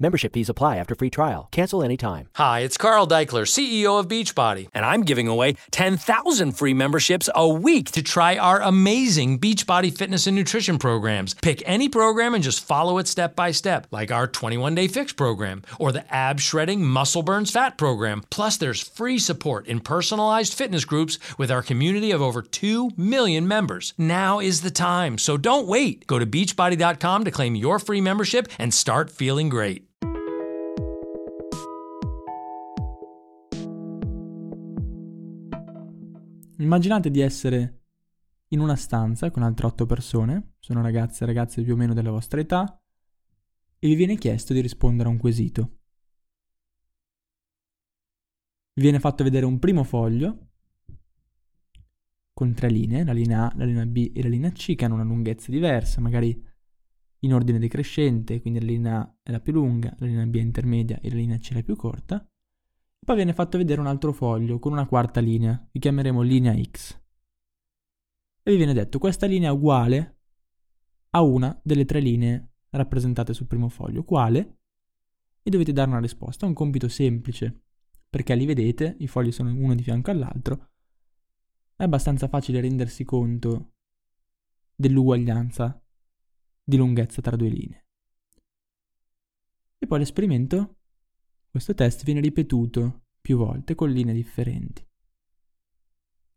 Membership fees apply after free trial. Cancel anytime. Hi, it's Carl Deichler, CEO of Beachbody, and I'm giving away 10,000 free memberships a week to try our amazing Beachbody fitness and nutrition programs. Pick any program and just follow it step by step, like our 21 day fix program or the ab shredding muscle burns fat program. Plus, there's free support in personalized fitness groups with our community of over 2 million members. Now is the time, so don't wait. Go to beachbody.com to claim your free membership and start feeling great. Immaginate di essere in una stanza con altre otto persone, sono ragazze e ragazze più o meno della vostra età, e vi viene chiesto di rispondere a un quesito. Vi viene fatto vedere un primo foglio con tre linee, la linea A, la linea B e la linea C, che hanno una lunghezza diversa, magari in ordine decrescente, quindi la linea A è la più lunga, la linea B è intermedia e la linea C è la più corta. Poi viene fatto vedere un altro foglio con una quarta linea, che chiameremo linea X. E vi viene detto questa linea è uguale a una delle tre linee rappresentate sul primo foglio. Quale? E dovete dare una risposta. È un compito semplice, perché li vedete, i fogli sono uno di fianco all'altro. È abbastanza facile rendersi conto dell'uguaglianza di lunghezza tra due linee. E poi l'esperimento questo test viene ripetuto più volte con linee differenti.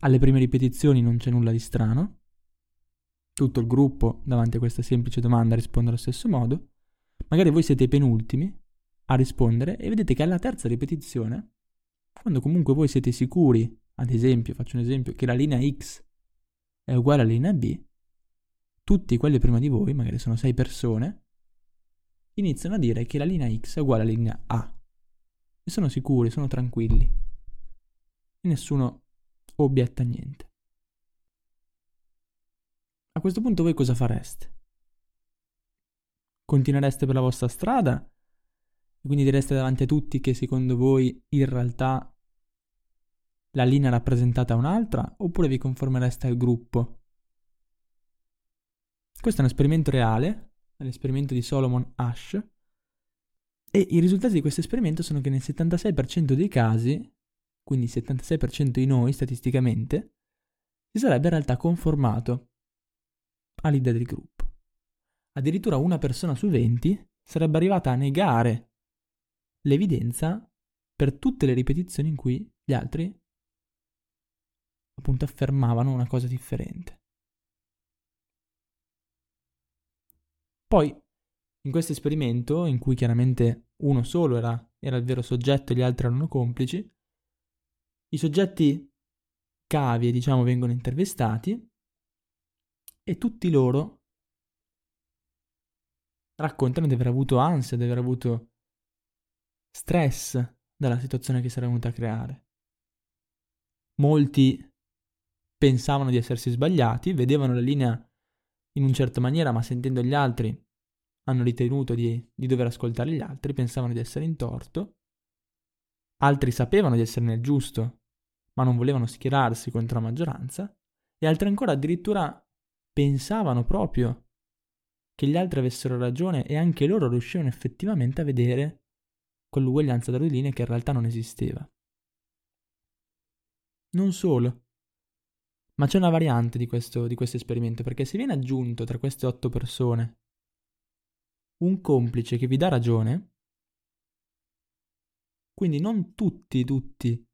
Alle prime ripetizioni non c'è nulla di strano. Tutto il gruppo davanti a questa semplice domanda risponde allo stesso modo. Magari voi siete i penultimi a rispondere e vedete che alla terza ripetizione, quando comunque voi siete sicuri, ad esempio, faccio un esempio, che la linea X è uguale alla linea B, tutti quelli prima di voi, magari sono sei persone, iniziano a dire che la linea X è uguale alla linea A e sono sicuri, sono tranquilli. E nessuno obietta niente. A questo punto voi cosa fareste? Continuereste per la vostra strada? E quindi direste davanti a tutti che secondo voi in realtà la linea rappresentata è un'altra? Oppure vi conformereste al gruppo? Questo è un esperimento reale, è l'esperimento di Solomon Ash, e i risultati di questo esperimento sono che nel 76% dei casi, quindi il 76% di noi statisticamente, si sarebbe in realtà conformato all'idea del gruppo. Addirittura una persona su 20 sarebbe arrivata a negare l'evidenza per tutte le ripetizioni in cui gli altri appunto affermavano una cosa differente. Poi in questo esperimento, in cui chiaramente uno solo era, era il vero soggetto e gli altri erano complici, i soggetti cavie, diciamo, vengono intervistati e tutti loro raccontano di aver avuto ansia, di aver avuto stress dalla situazione che si era venuta a creare. Molti pensavano di essersi sbagliati, vedevano la linea in un certa maniera, ma sentendo gli altri hanno ritenuto di, di dover ascoltare gli altri, pensavano di essere in torto, altri sapevano di essere nel giusto, ma non volevano schierarsi contro la maggioranza, e altri ancora addirittura pensavano proprio che gli altri avessero ragione e anche loro riuscivano effettivamente a vedere quell'uguaglianza tra le linee che in realtà non esisteva. Non solo, ma c'è una variante di questo, di questo esperimento, perché se viene aggiunto tra queste otto persone un complice che vi dà ragione, quindi non tutti, tutti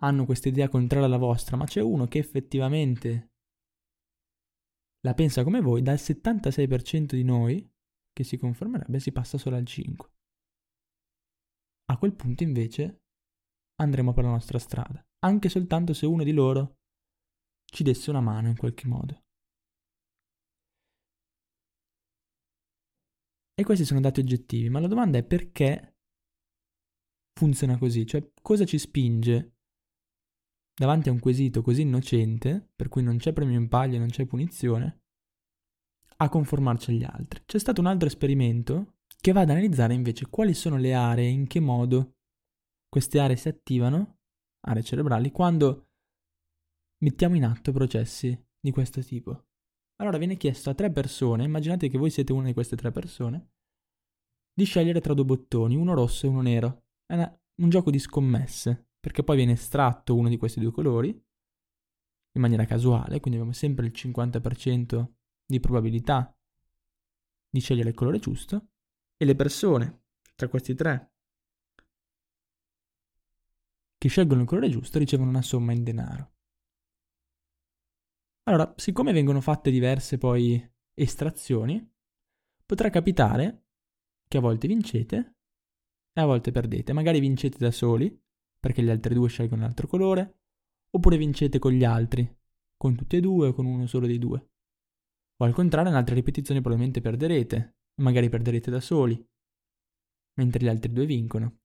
hanno questa idea contraria alla vostra, ma c'è uno che effettivamente la pensa come voi, dal 76% di noi che si confermerebbe si passa solo al 5%. A quel punto invece andremo per la nostra strada, anche soltanto se uno di loro ci desse una mano in qualche modo. E questi sono dati oggettivi, ma la domanda è perché funziona così? Cioè, cosa ci spinge davanti a un quesito così innocente, per cui non c'è premio in paglia, non c'è punizione, a conformarci agli altri? C'è stato un altro esperimento che va ad analizzare invece quali sono le aree in che modo queste aree si attivano, aree cerebrali, quando mettiamo in atto processi di questo tipo. Allora viene chiesto a tre persone, immaginate che voi siete una di queste tre persone, di scegliere tra due bottoni, uno rosso e uno nero. È una, un gioco di scommesse, perché poi viene estratto uno di questi due colori in maniera casuale, quindi abbiamo sempre il 50% di probabilità di scegliere il colore giusto, e le persone tra questi tre che scelgono il colore giusto ricevono una somma in denaro. Allora, siccome vengono fatte diverse poi estrazioni, potrà capitare che a volte vincete e a volte perdete. Magari vincete da soli, perché gli altri due scelgono un altro colore, oppure vincete con gli altri, con tutti e due o con uno solo dei due. O al contrario, in altre ripetizioni probabilmente perderete, magari perderete da soli, mentre gli altri due vincono.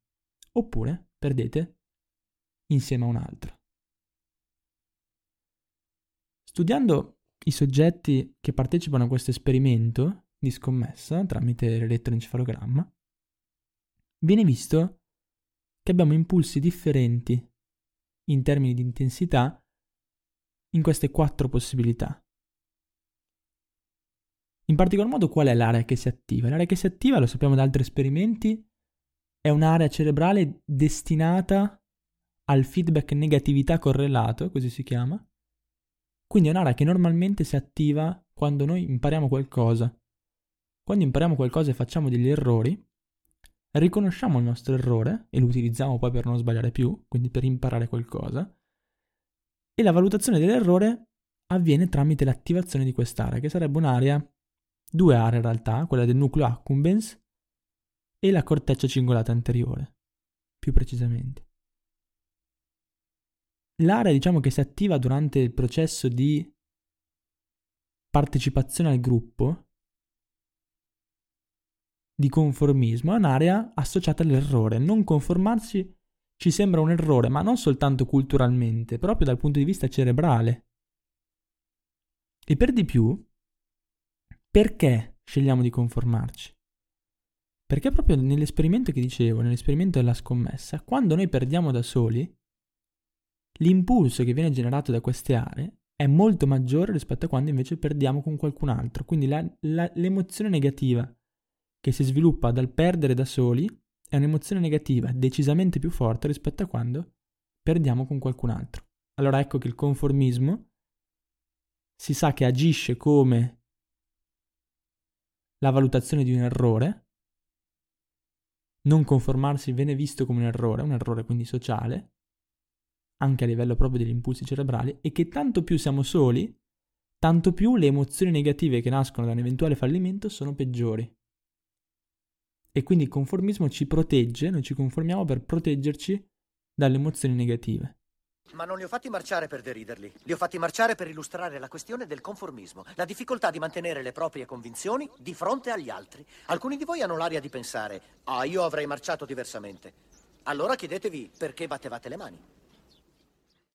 Oppure perdete insieme a un altro. Studiando i soggetti che partecipano a questo esperimento di scommessa tramite l'elettroencefalogramma, viene visto che abbiamo impulsi differenti in termini di intensità in queste quattro possibilità. In particolar modo qual è l'area che si attiva? L'area che si attiva, lo sappiamo da altri esperimenti, è un'area cerebrale destinata al feedback negatività correlato, così si chiama, quindi è un'area che normalmente si attiva quando noi impariamo qualcosa. Quando impariamo qualcosa e facciamo degli errori, riconosciamo il nostro errore e lo utilizziamo poi per non sbagliare più, quindi per imparare qualcosa, e la valutazione dell'errore avviene tramite l'attivazione di quest'area, che sarebbe un'area, due aree in realtà, quella del nucleo accumbens e la corteccia cingolata anteriore, più precisamente l'area diciamo che si attiva durante il processo di partecipazione al gruppo di conformismo è un'area associata all'errore. Non conformarsi ci sembra un errore, ma non soltanto culturalmente, proprio dal punto di vista cerebrale. E per di più, perché scegliamo di conformarci? Perché proprio nell'esperimento che dicevo, nell'esperimento della scommessa, quando noi perdiamo da soli, l'impulso che viene generato da queste aree è molto maggiore rispetto a quando invece perdiamo con qualcun altro. Quindi la, la, l'emozione negativa che si sviluppa dal perdere da soli è un'emozione negativa decisamente più forte rispetto a quando perdiamo con qualcun altro. Allora ecco che il conformismo si sa che agisce come la valutazione di un errore. Non conformarsi viene visto come un errore, un errore quindi sociale, anche a livello proprio degli impulsi cerebrali, e che tanto più siamo soli, tanto più le emozioni negative che nascono da un eventuale fallimento sono peggiori. E quindi il conformismo ci protegge, noi ci conformiamo per proteggerci dalle emozioni negative. Ma non li ho fatti marciare per deriderli, li ho fatti marciare per illustrare la questione del conformismo, la difficoltà di mantenere le proprie convinzioni di fronte agli altri. Alcuni di voi hanno l'aria di pensare, ah, io avrei marciato diversamente. Allora chiedetevi perché battevate le mani.